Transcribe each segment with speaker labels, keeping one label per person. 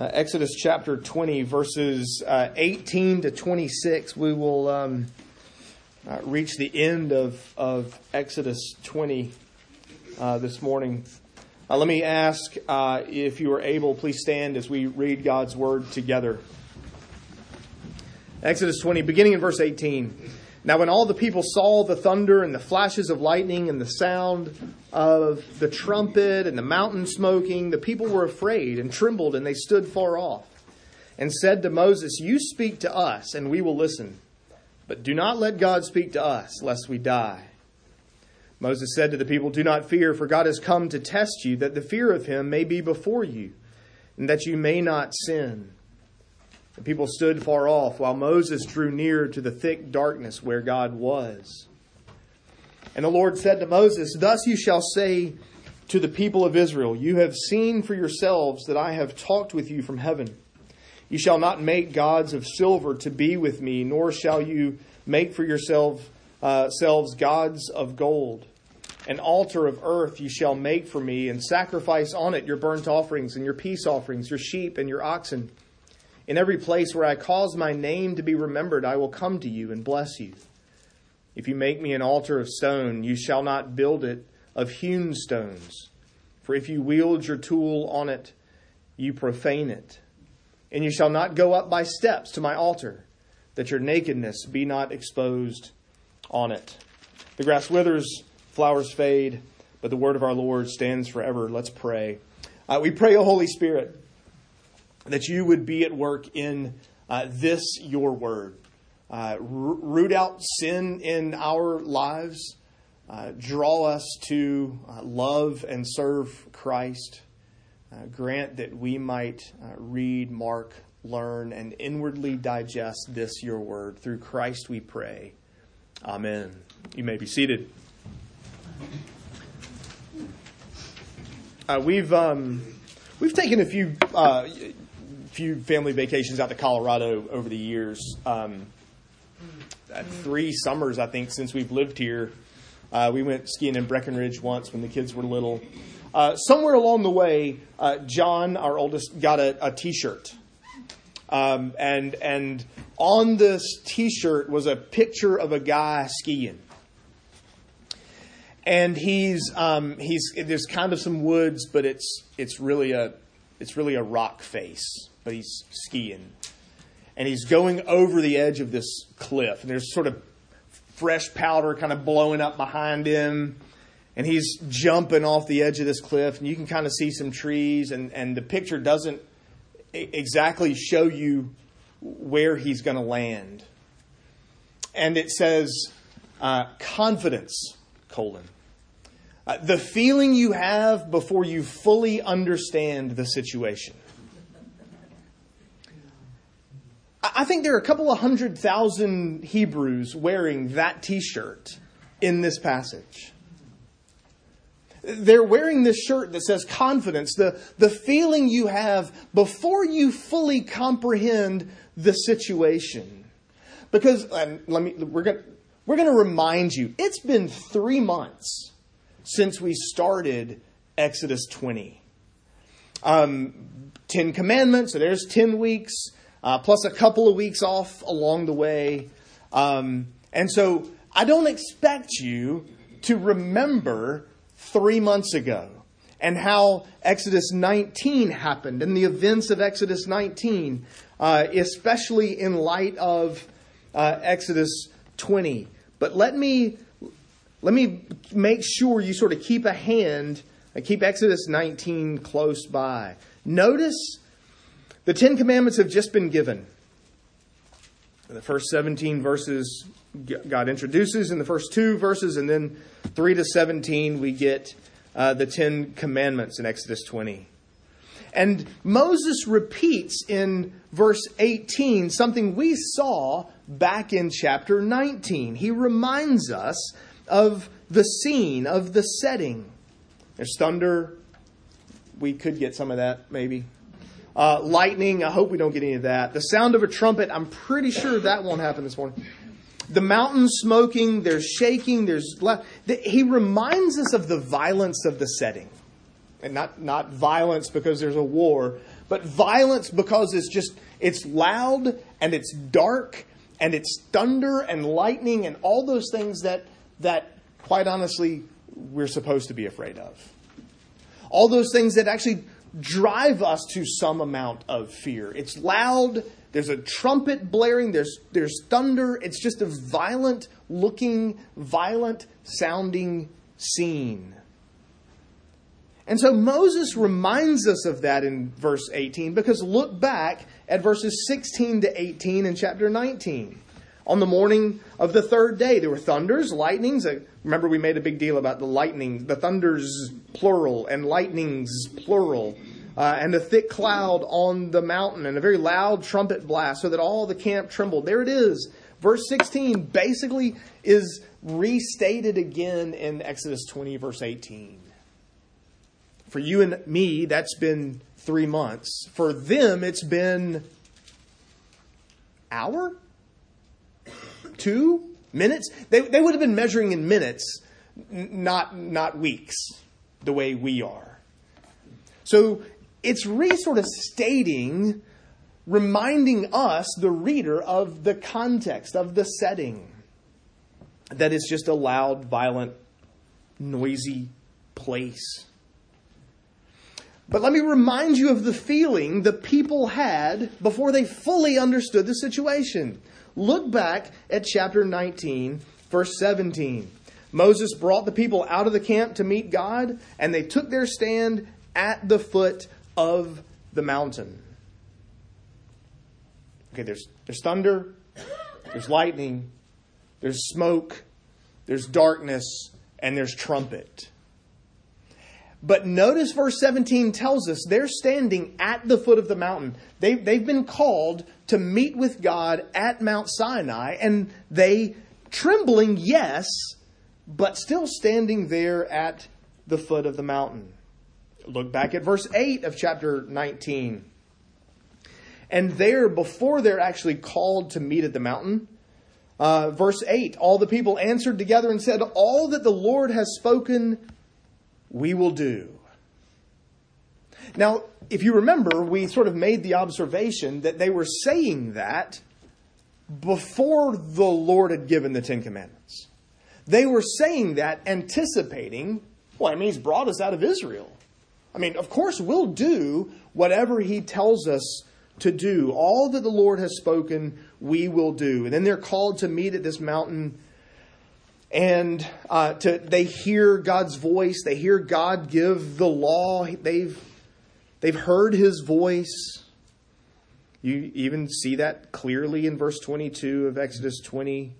Speaker 1: uh, Exodus chapter 20, verses uh, 18 to 26. We will um, uh, reach the end of, of Exodus 20 uh, this morning. Uh, let me ask uh, if you are able, please stand as we read God's word together. Exodus 20, beginning in verse 18. Now, when all the people saw the thunder and the flashes of lightning and the sound of the trumpet and the mountain smoking, the people were afraid and trembled, and they stood far off and said to Moses, You speak to us, and we will listen. But do not let God speak to us, lest we die. Moses said to the people, Do not fear, for God has come to test you, that the fear of him may be before you, and that you may not sin. The people stood far off while Moses drew near to the thick darkness where God was. And the Lord said to Moses, Thus you shall say to the people of Israel, You have seen for yourselves that I have talked with you from heaven. You shall not make gods of silver to be with me, nor shall you make for yourselves uh, gods of gold. An altar of earth you shall make for me, and sacrifice on it your burnt offerings and your peace offerings, your sheep and your oxen. In every place where I cause my name to be remembered, I will come to you and bless you. If you make me an altar of stone, you shall not build it of hewn stones. For if you wield your tool on it, you profane it. And you shall not go up by steps to my altar, that your nakedness be not exposed on it. The grass withers, flowers fade, but the word of our Lord stands forever. Let's pray. Uh, we pray, O Holy Spirit that you would be at work in uh, this, your word. Uh, root out sin in our lives. Uh, draw us to uh, love and serve Christ. Uh, grant that we might uh, read, mark, learn, and inwardly digest this, your word. Through Christ we pray. Amen. You may be seated. we've um, we've taken a few few family vacations out to Colorado over the years. Um, three summers, I think, since we've lived here. Uh, we went skiing in Breckenridge once when the kids were little. Uh, somewhere along the way, uh, John, our oldest, got a a T-shirt, um, and and on this T-shirt was a picture of a guy skiing, and he's um, he's there's kind of some woods, but it's it's really a it's really a rock face but he's skiing. And he's going over the edge of this cliff. And there's sort of fresh powder kind of blowing up behind him. And he's jumping off the edge of this cliff. And you can kind of see some trees. And, and the picture doesn't exactly show you where he's going to land. And it says, uh, confidence, colon. Uh, the feeling you have before you fully understand the situation. I think there are a couple of hundred thousand Hebrews wearing that t shirt in this passage. They're wearing this shirt that says confidence, the, the feeling you have before you fully comprehend the situation. Because, let me, we're going we're going to remind you, it's been three months since we started Exodus 20. Um, Ten Commandments, so there's 10 weeks uh, plus a couple of weeks off along the way. Um, and so I don't expect you to remember three months ago and how Exodus 19 happened and the events of Exodus 19, uh, especially in light of uh, Exodus 20. But let me let me make sure you sort of keep a hand, uh, keep Exodus 19 close by. Notice the Ten Commandments have just been given. In the first 17 verses, God introduces in the first two verses, and then 3 to 17, we get uh, the Ten Commandments in Exodus 20. And Moses repeats in verse 18 something we saw back in chapter 19. He reminds us of the scene, of the setting. There's thunder. We could get some of that, maybe. Uh, lightning, I hope we don't get any of that. The sound of a trumpet, I'm pretty sure that won't happen this morning. The mountains smoking, there's shaking, there's. he reminds us of the violence of the setting. and not, not violence because there's a war, but violence because it's just, it's loud and it's dark and it's thunder and lightning and all those things that, that quite honestly, we're supposed to be afraid of. All those things that actually drive us to some amount of fear. It's loud, there's a trumpet blaring, there's, there's thunder. It's just a violent looking, violent sounding scene. And so Moses reminds us of that in verse 18 because look back at verses 16 to 18 in chapter 19. On the morning of the third day, there were thunders, lightnings. Remember, we made a big deal about the lightning, the thunders, plural, and lightnings, plural uh, and a thick cloud on the mountain, and a very loud trumpet blast, so that all the camp trembled. There it is. Verse 16 basically is restated again in Exodus 20, verse 18. For you and me, that's been three months. For them, it's been hour, two minutes. They, they would have been measuring in minutes, not not weeks, the way we are. So it's really sort of stating, reminding us, the reader, of the context, of the setting. That it's just a loud, violent, noisy place. But let me remind you of the feeling the people had before they fully understood the situation. Look back at chapter 19, verse 17. Moses brought the people out of the camp to meet God, and they took their stand at the foot of the mountain. Okay, there's, there's thunder, there's lightning, there's smoke, there's darkness, and there's trumpet. But notice verse 17 tells us they're standing at the foot of the mountain. They, they've been called to meet with God at Mount Sinai, and they, trembling, yes, but still standing there at the foot of the mountain. Look back at verse 8 of chapter 19. And there, before they're actually called to meet at the mountain, uh, verse 8 all the people answered together and said, All that the Lord has spoken, we will do. Now, if you remember, we sort of made the observation that they were saying that before the Lord had given the Ten Commandments. They were saying that anticipating, well, I mean, He's brought us out of Israel. I mean, of course, we'll do whatever He tells us to do. All that the Lord has spoken, we will do. And then they're called to meet at this mountain, and uh, to they hear God's voice. They hear God give the law. They've they've heard His voice. You even see that clearly in verse 22 of Exodus 20.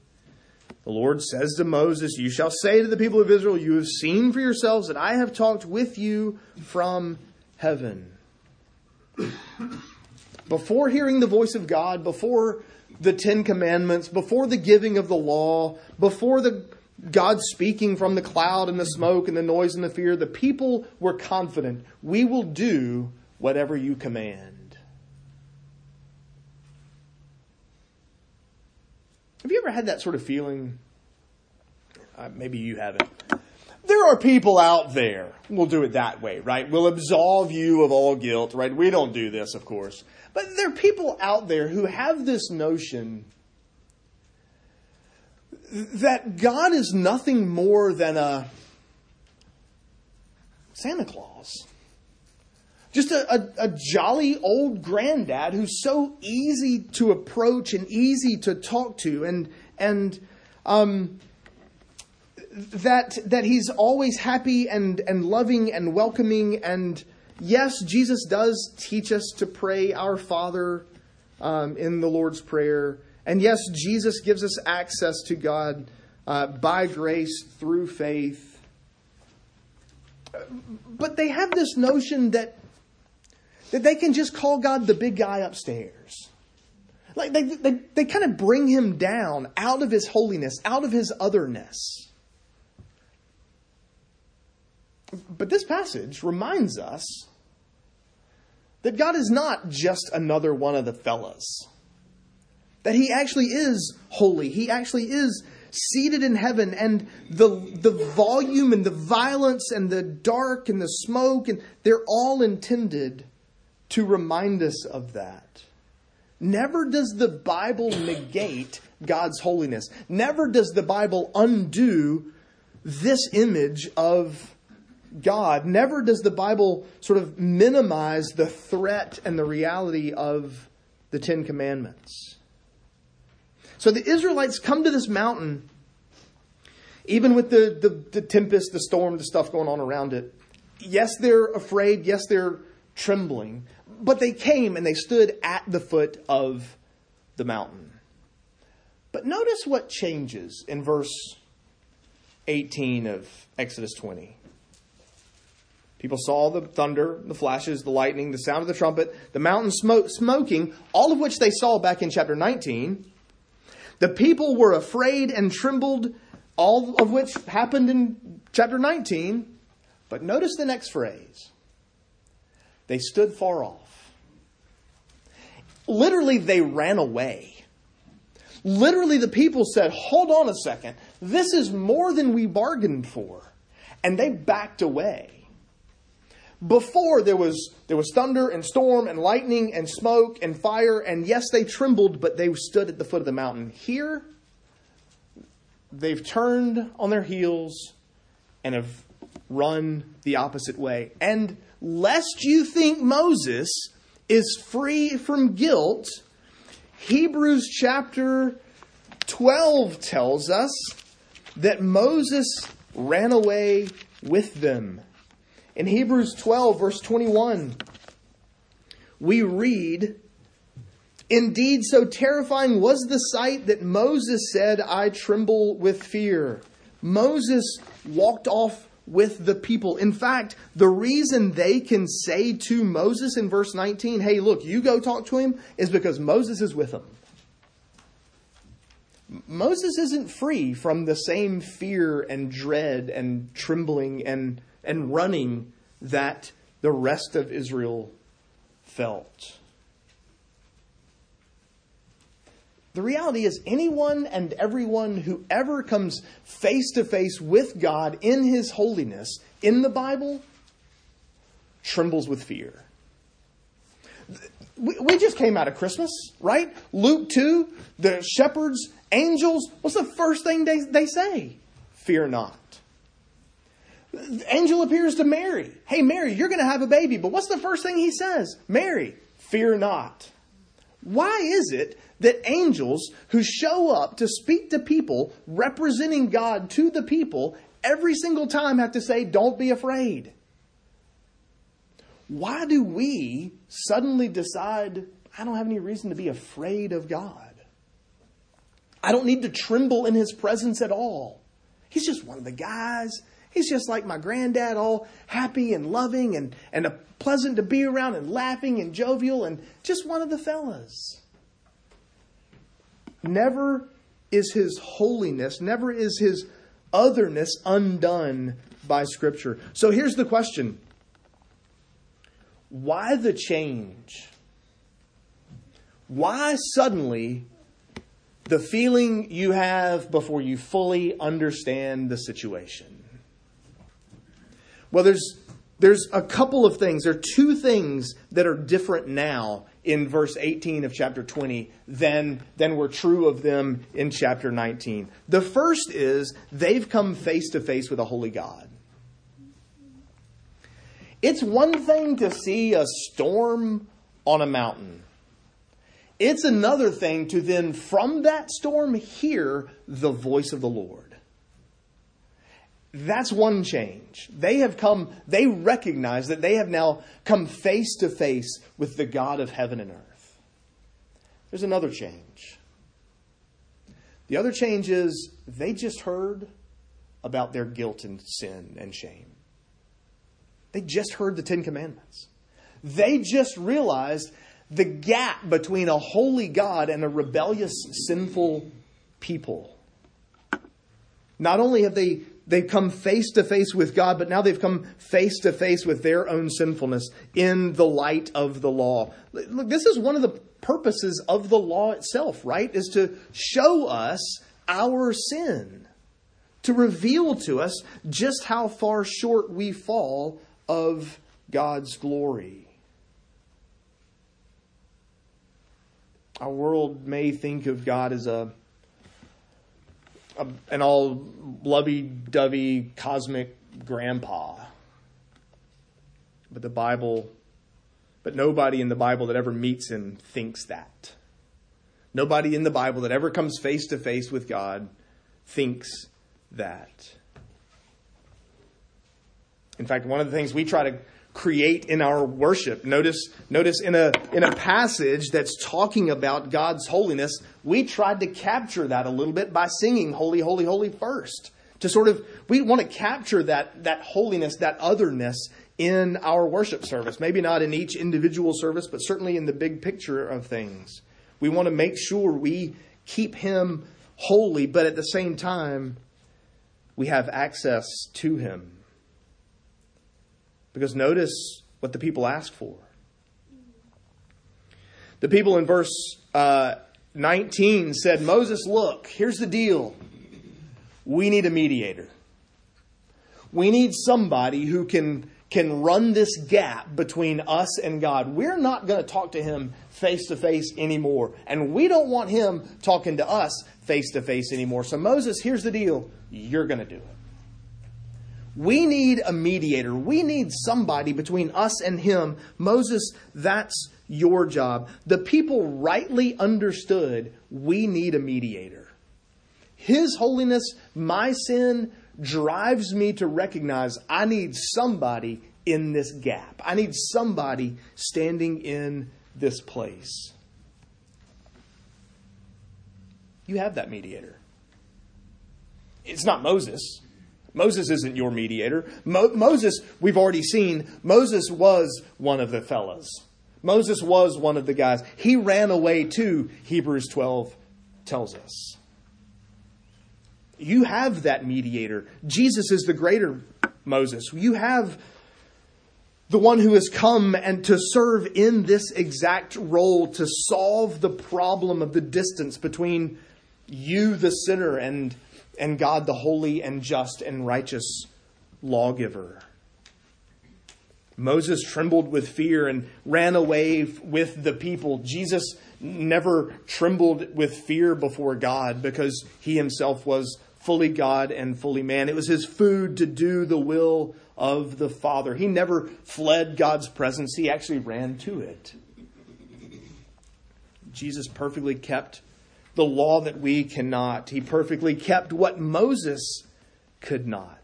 Speaker 1: The Lord says to Moses, You shall say to the people of Israel, You have seen for yourselves that I have talked with you from heaven. Before hearing the voice of God, before the Ten Commandments, before the giving of the law, before the God speaking from the cloud and the smoke and the noise and the fear, the people were confident, we will do whatever you command. Have you ever had that sort of feeling? Uh, maybe you haven't. There are people out there, we'll do it that way, right? We'll absolve you of all guilt, right? We don't do this, of course. But there are people out there who have this notion that God is nothing more than a Santa Claus. Just a, a, a, jolly old granddad who's so easy to approach and easy to talk to, and and um, that that he's always happy and and loving and welcoming. And yes, Jesus does teach us to pray Our Father um, in the Lord's Prayer, and yes, Jesus gives us access to God uh, by grace through faith. But they have this notion that that they can just call God the big guy upstairs. Like they, they, they kind of bring him down out of his holiness, out of his otherness. But this passage reminds us that God is not just another one of the fellas. That he actually is holy. He actually is seated in heaven, and the, the volume and the violence and the dark and the smoke, and they're all intended to remind us of that. Never does the Bible negate God's holiness. Never does the Bible undo this image of God. Never does the Bible sort of minimize the threat and the reality of the Ten Commandments. So the Israelites come to this mountain, even with the, the, the tempest, the storm, the stuff going on around it. Yes, they're afraid. Yes, they're trembling. But they came and they stood at the foot of the mountain. But notice what changes in verse 18 of Exodus 20. People saw the thunder, the flashes, the lightning, the sound of the trumpet, the mountain smoke, smoking, all of which they saw back in chapter 19. The people were afraid and trembled, all of which happened in chapter 19. But notice the next phrase they stood far off. Literally, they ran away. Literally, the people said, Hold on a second. This is more than we bargained for. And they backed away. Before there was there was thunder and storm and lightning and smoke and fire and yes they trembled but they stood at the foot of the mountain. Here they've turned on their heels and have run the opposite way. And lest you think Moses is free from guilt, Hebrews chapter 12 tells us that Moses ran away with them. In Hebrews 12, verse 21, we read, Indeed, so terrifying was the sight that Moses said, I tremble with fear. Moses walked off with the people. In fact, the reason they can say to Moses in verse 19, Hey, look, you go talk to him, is because Moses is with them. Moses isn't free from the same fear and dread and trembling and and running that the rest of Israel felt. The reality is, anyone and everyone who ever comes face to face with God in His holiness in the Bible trembles with fear. We just came out of Christmas, right? Luke 2, the shepherds, angels, what's the first thing they, they say? Fear not. The angel appears to Mary. Hey, Mary, you're going to have a baby. But what's the first thing he says? Mary, fear not. Why is it that angels who show up to speak to people representing God to the people every single time have to say, don't be afraid? Why do we suddenly decide, I don't have any reason to be afraid of God? I don't need to tremble in his presence at all. He's just one of the guys He's just like my granddad, all happy and loving and, and pleasant to be around and laughing and jovial and just one of the fellas. Never is his holiness, never is his otherness undone by Scripture. So here's the question Why the change? Why suddenly the feeling you have before you fully understand the situation? Well, there's there's a couple of things. There are two things that are different now in verse 18 of chapter 20 than, than were true of them in chapter 19. The first is they've come face to face with a holy God. It's one thing to see a storm on a mountain. It's another thing to then, from that storm, hear the voice of the Lord. That's one change. They have come, they recognize that they have now come face to face with the God of heaven and earth. There's another change. The other change is they just heard about their guilt and sin and shame. They just heard the Ten Commandments. They just realized the gap between a holy God and a rebellious, sinful people. Not only have they they've come face to face with God, but now they've come face to face with their own sinfulness in the light of the law. Look, this is one of the purposes of the law itself, right? Is to show us our sin, to reveal to us just how far short we fall of God's glory. Our world may think of God as a, an all lovey-dovey cosmic grandpa. But the Bible, but nobody in the Bible that ever meets him thinks that. Nobody in the Bible that ever comes face to face with God thinks that. In fact, one of the things we try to create in our worship. Notice, notice in a, in a passage that's talking about God's holiness, we tried to capture that a little bit by singing Holy, Holy, Holy first. To sort of, we want to capture that, that holiness, that otherness in our worship service. Maybe not in each individual service, but certainly in the big picture of things. We want to make sure we keep Him holy, but at the same time, we have access to Him. Because notice what the people ask for. The people in verse uh, 19 said, Moses, look, here's the deal. We need a mediator. We need somebody who can, can run this gap between us and God. We're not going to talk to him face to face anymore. And we don't want him talking to us face to face anymore. So, Moses, here's the deal. You're going to do it. We need a mediator. We need somebody between us and him. Moses, that's your job. The people rightly understood we need a mediator. His holiness, my sin, drives me to recognize I need somebody in this gap. I need somebody standing in this place. You have that mediator. It's not Moses. Moses isn't your mediator. Mo- Moses, we've already seen, Moses was one of the fellas. Moses was one of the guys. He ran away too, Hebrews 12 tells us. You have that mediator. Jesus is the greater Moses. You have the one who has come and to serve in this exact role to solve the problem of the distance between you, the sinner, and and God, the holy and just and righteous lawgiver. Moses trembled with fear and ran away with the people. Jesus never trembled with fear before God because he himself was fully God and fully man. It was his food to do the will of the Father. He never fled God's presence, he actually ran to it. Jesus perfectly kept the law that we cannot. He perfectly kept what Moses could not.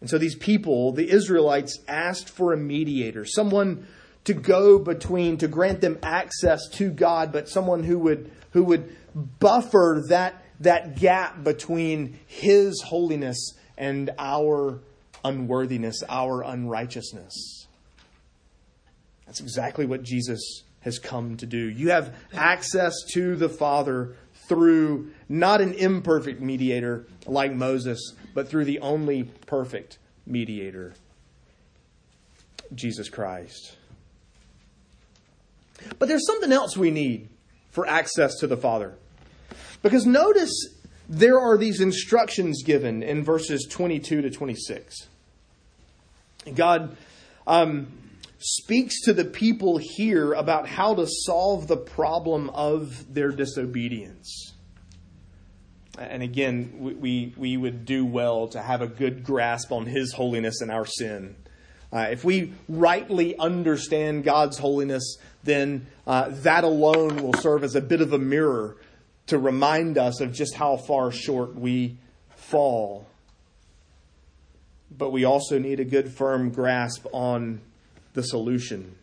Speaker 1: And so these people, the Israelites, asked for a mediator, someone to go between, to grant them access to God, but someone who would, who would buffer that, that gap between His holiness and our unworthiness, our unrighteousness. That's exactly what Jesus has come to do. You have access to the Father through not an imperfect mediator like Moses, but through the only perfect mediator, Jesus Christ. But there's something else we need for access to the Father. Because notice there are these instructions given in verses 22 to 26. God um, speaks to the people here about how to solve the problem of their disobedience. And again, we, we would do well to have a good grasp on His holiness and our sin. Uh, if we rightly understand God's holiness, then uh, that alone will serve as a bit of a mirror to remind us of just how far short we fall. But we also need a good, firm grasp on the solution.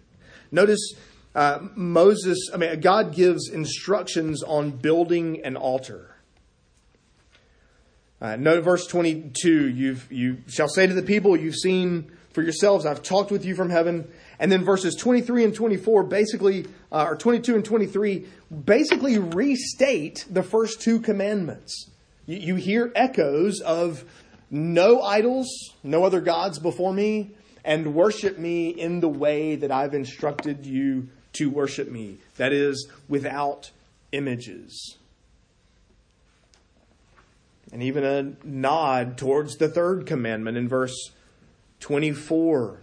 Speaker 1: Notice uh, Moses, I mean, God gives instructions on building an altar. Uh, note verse 22 you've, you shall say to the people, You've seen for yourselves, I've talked with you from heaven. And then verses 23 and 24 basically, uh, or 22 and 23, basically restate the first two commandments. You, you hear echoes of no idols, no other gods before me, and worship me in the way that I've instructed you to worship me. That is, without images. and even a nod towards the third commandment in verse 24.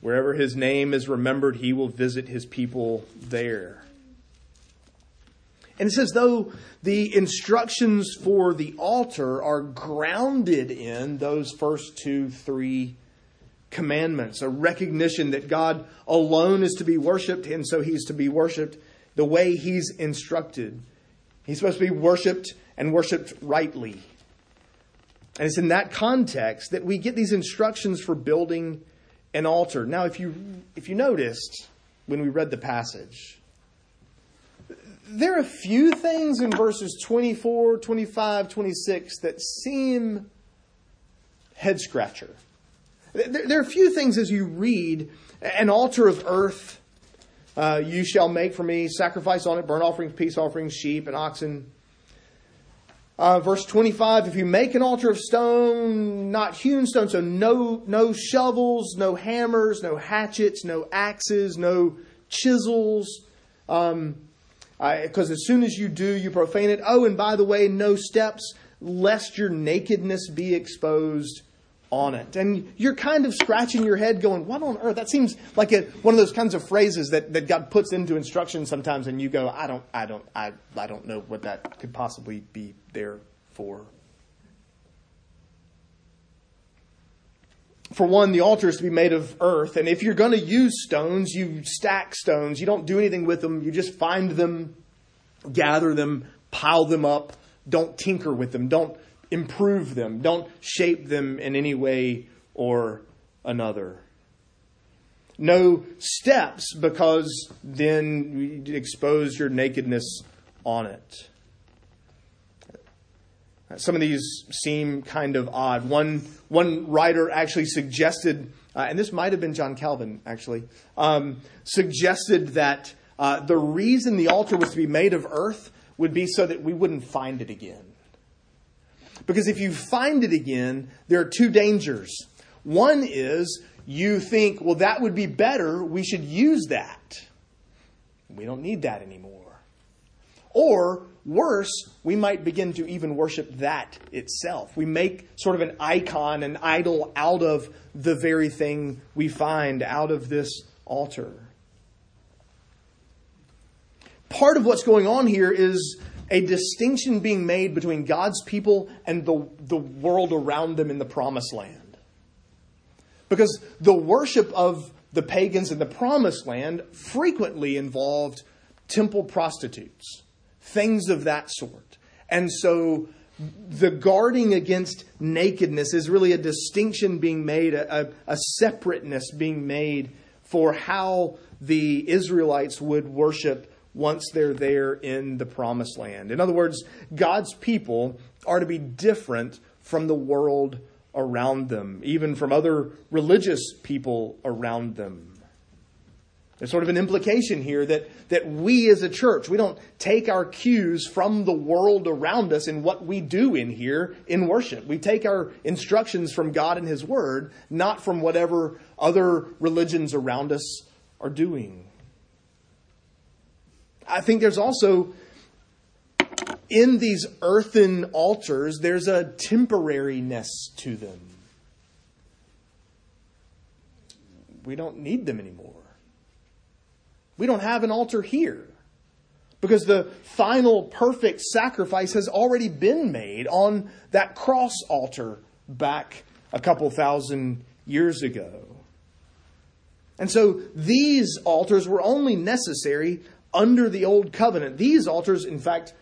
Speaker 1: Wherever his name is remembered, he will visit his people there. And it says, though the instructions for the altar are grounded in those first two, three commandments, a recognition that God alone is to be worshiped, and so he's to be worshiped the way he's instructed. He's supposed to be worshiped and worshiped rightly. And it's in that context that we get these instructions for building an altar. Now, if you, if you noticed when we read the passage, there are a few things in verses 24, 25, 26 that seem head scratcher. There are a few things as you read an altar of earth uh, you shall make for me sacrifice on it, burnt offerings, peace offerings, sheep and oxen. Uh, verse 25, if you make an altar of stone, not hewn stone, so no, no shovels, no hammers, no hatchets, no axes, no chisels, um, because as soon as you do, you profane it. Oh, and by the way, no steps, lest your nakedness be exposed on it. And you're kind of scratching your head going, what on earth? That seems like a, one of those kinds of phrases that, that God puts into instruction sometimes and you go, I don't, I don't, I, I don't know what that could possibly be there for. For one, the altar is to be made of earth, and if you're going to use stones, you stack stones. You don't do anything with them. You just find them, gather them, pile them up. Don't tinker with them. Don't improve them. Don't shape them in any way or another. No steps, because then you expose your nakedness on it. Some of these seem kind of odd. One, one writer actually suggested, uh, and this might have been John Calvin actually, um, suggested that uh, the reason the altar was to be made of earth would be so that we wouldn't find it again. Because if you find it again, there are two dangers. One is you think, well, that would be better. We should use that. We don't need that anymore. Or worse, we might begin to even worship that itself. We make sort of an icon, an idol out of the very thing we find out of this altar. Part of what's going on here is a distinction being made between God's people and the, the world around them in the promised land. Because the worship of the pagans in the promised land frequently involved temple prostitutes, things of that sort. And so the guarding against nakedness is really a distinction being made, a, a, separateness being made for how the Israelites would worship once they're there in the promised land. In other words, God's people are to be different from the world around them, even from other religious people around them. There's sort of an implication here that, that we as a church, we don't take our cues from the world around us in what we do in here in worship. We take our instructions from God and His Word, not from whatever other religions around us are doing. I think there's also, in these earthen altars, there's a temporariness to them. We don't need them anymore. We don't have an altar here because the final perfect sacrifice has already been made on that cross altar back a couple thousand years ago. And so these altars were only necessary under the old covenant. These altars, in fact,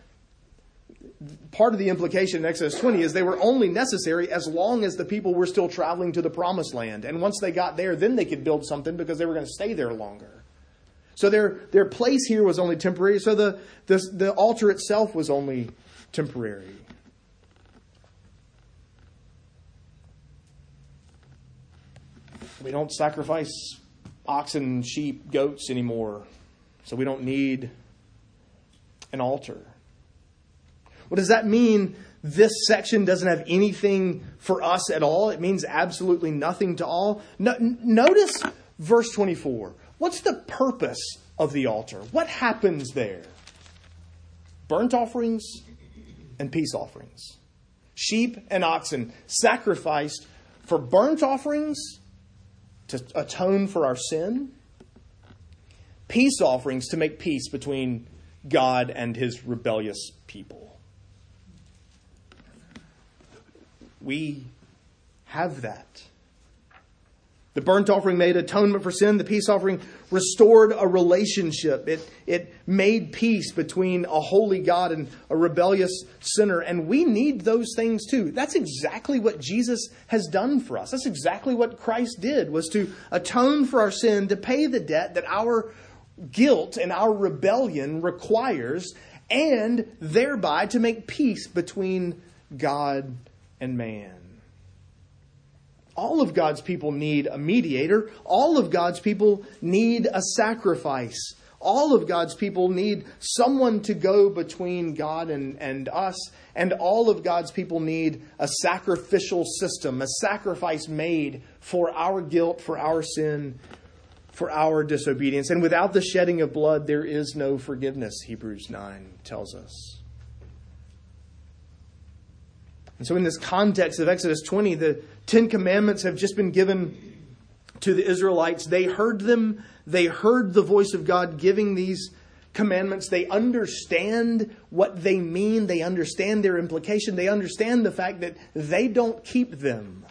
Speaker 1: part of the implication in Exodus 20 is they were only necessary as long as the people were still traveling to the promised land. And once they got there, then they could build something because they were going to stay there longer. So their, their place here was only temporary. So the, the, the altar itself was only temporary. We don't sacrifice oxen, sheep, goats anymore. So we don't need an altar. What does that mean? This section doesn't have anything for us at all. It means absolutely nothing to all. No, notice verse 24. What's the purpose of the altar? What happens there? Burnt offerings and peace offerings. sheep and oxen, sacrificed for burnt offerings to atone for our sin, peace offerings to make peace between God and his rebellious people. We have that. The burnt offering made atonement for sin. The peace offering restored a relationship. It, it made peace between a holy God and a rebellious sinner. And we need those things too. That's exactly what Jesus has done for us. That's exactly what Christ did, was to atone for our sin, to pay the debt that our guilt and our rebellion requires, and thereby to make peace between God and man. All of God's people need a mediator. All of God's people need a sacrifice. All of God's people need someone to go between God and, and us. And all of God's people need a sacrificial system, a sacrifice made for our guilt, for our sin, for our disobedience. And without the shedding of blood, there is no forgiveness, Hebrews 9 tells us. And so, in this context of Exodus 20, the Ten Commandments have just been given to the Israelites. They heard them, they heard the voice of God giving these commandments. They understand what they mean, they understand their implication, they understand the fact that they don't keep them,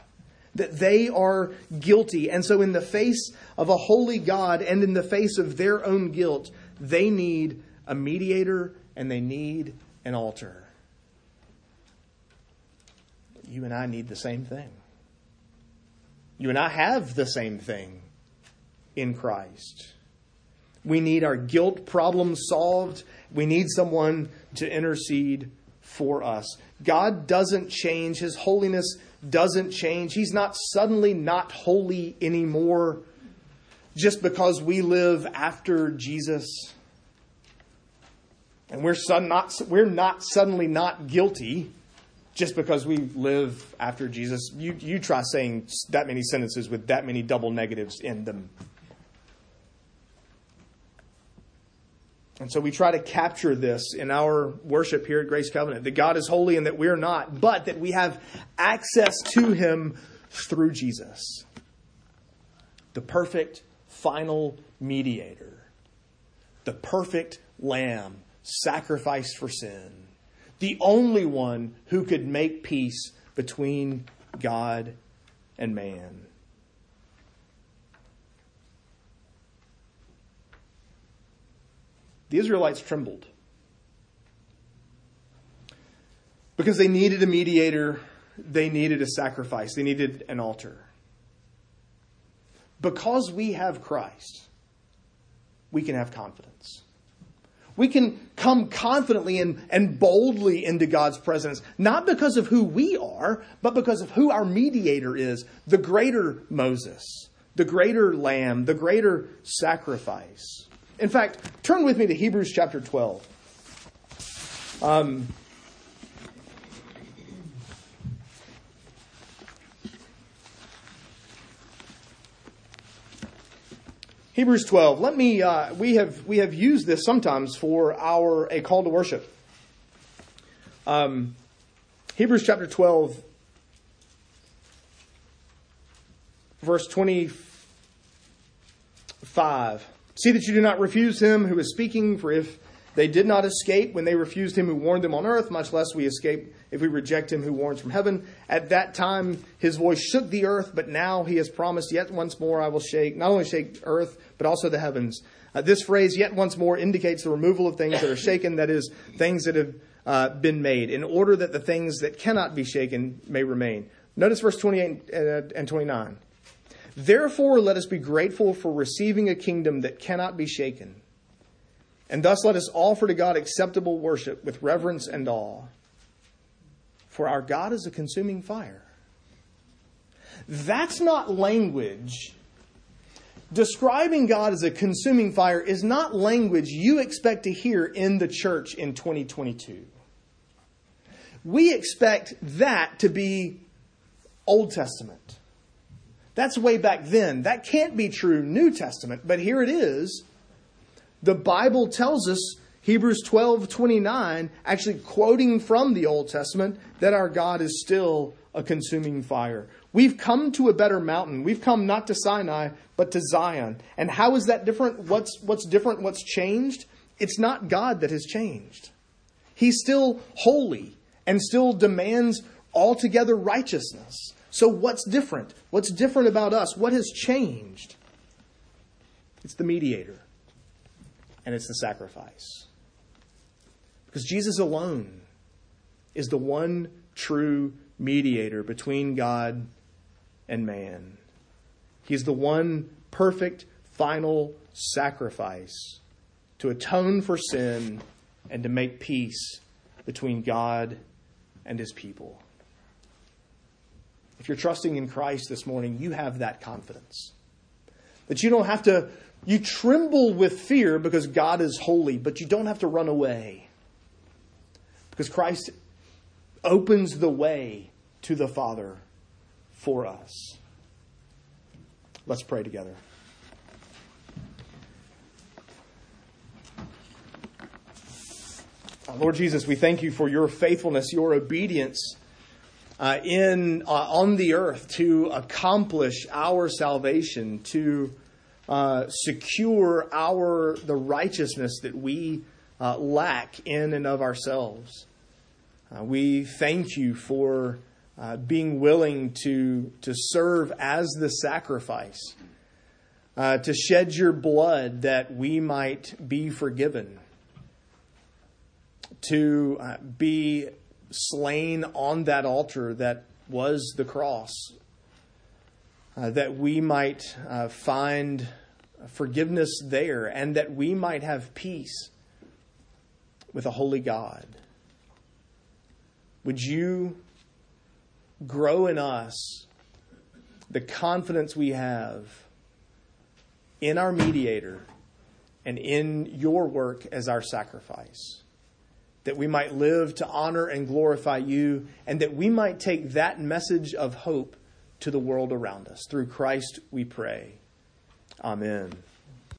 Speaker 1: that they are guilty. And so, in the face of a holy God and in the face of their own guilt, they need a mediator and they need an altar you and I need the same thing. You and I have the same thing in Christ. We need our guilt problem solved. We need someone to intercede for us. God doesn't change. His holiness doesn't change. He's not suddenly not holy anymore just because we live after Jesus. And we're, not, we're not suddenly not guilty just because we live after Jesus. You, you try saying that many sentences with that many double negatives in them. And so we try to capture this in our worship here at Grace Covenant that God is holy and that we're not, but that we have access to Him through Jesus, the perfect final mediator, the perfect lamb sacrificed for sin the only one who could make peace between God and man. The Israelites trembled because they needed a mediator, they needed a sacrifice, they needed an altar. Because we have Christ, we can have confidence. We can come confidently and, and boldly into God's presence, not because of who we are, but because of who our mediator is the greater Moses, the greater lamb, the greater sacrifice. In fact, turn with me to Hebrews chapter 12. Um, Hebrews 12. Let me, uh, we, have, we have used this sometimes for our, a call to worship. Um, Hebrews chapter 12, verse 25. See that you do not refuse him who is speaking, for if they did not escape when they refused him who warned them on earth, much less we escape if we reject him who warns from heaven. At that time his voice shook the earth, but now he has promised, Yet once more I will shake, not only shake earth, but also the heavens. Uh, this phrase, yet once more, indicates the removal of things that are shaken, that is, things that have uh, been made, in order that the things that cannot be shaken may remain. Notice verse 28 and 29. Therefore, let us be grateful for receiving a kingdom that cannot be shaken and thus let us offer to God acceptable worship with reverence and awe. For our God is a consuming fire. That's not language. Describing God as a consuming fire is not language you expect to hear in the church in 2022. We expect that to be Old Testament. That's way back then. That can't be true New Testament, but here it is the Bible tells us Hebrews 12 29, actually quoting from the Old Testament, that our God is still a consuming fire. We've come to a better mountain. We've come not to Sinai, but to Zion. And how is that different? What's, what's different? What's changed? It's not God that has changed. He's still holy and still demands altogether righteousness. So, what's different? What's different about us? What has changed? It's the mediator, and it's the sacrifice. Because Jesus alone is the one true mediator between God and man. He's the one perfect final sacrifice to atone for sin and to make peace between God and his people. If you're trusting in Christ this morning, you have that confidence. That you don't have to, you tremble with fear because God is holy, but you don't have to run away. Because Christ opens the way to the Father for us. Let's pray together. Lord Jesus, we thank you for your faithfulness, your obedience uh, in uh, on the earth to accomplish our salvation, to uh, secure our the righteousness that we uh, lack in and of ourselves. Uh, we thank you for uh, being willing to, to serve as the sacrifice, to shed your blood that we might be forgiven, to be slain on that altar that was the cross, uh, that we might find forgiveness there, and that we might have peace with a holy God. Would you grow in us the confidence we have in our mediator and in your work as our sacrifice? That we might live to honor and glorify you, and that we might take that message of hope to the world around us. Through Christ we pray. Amen.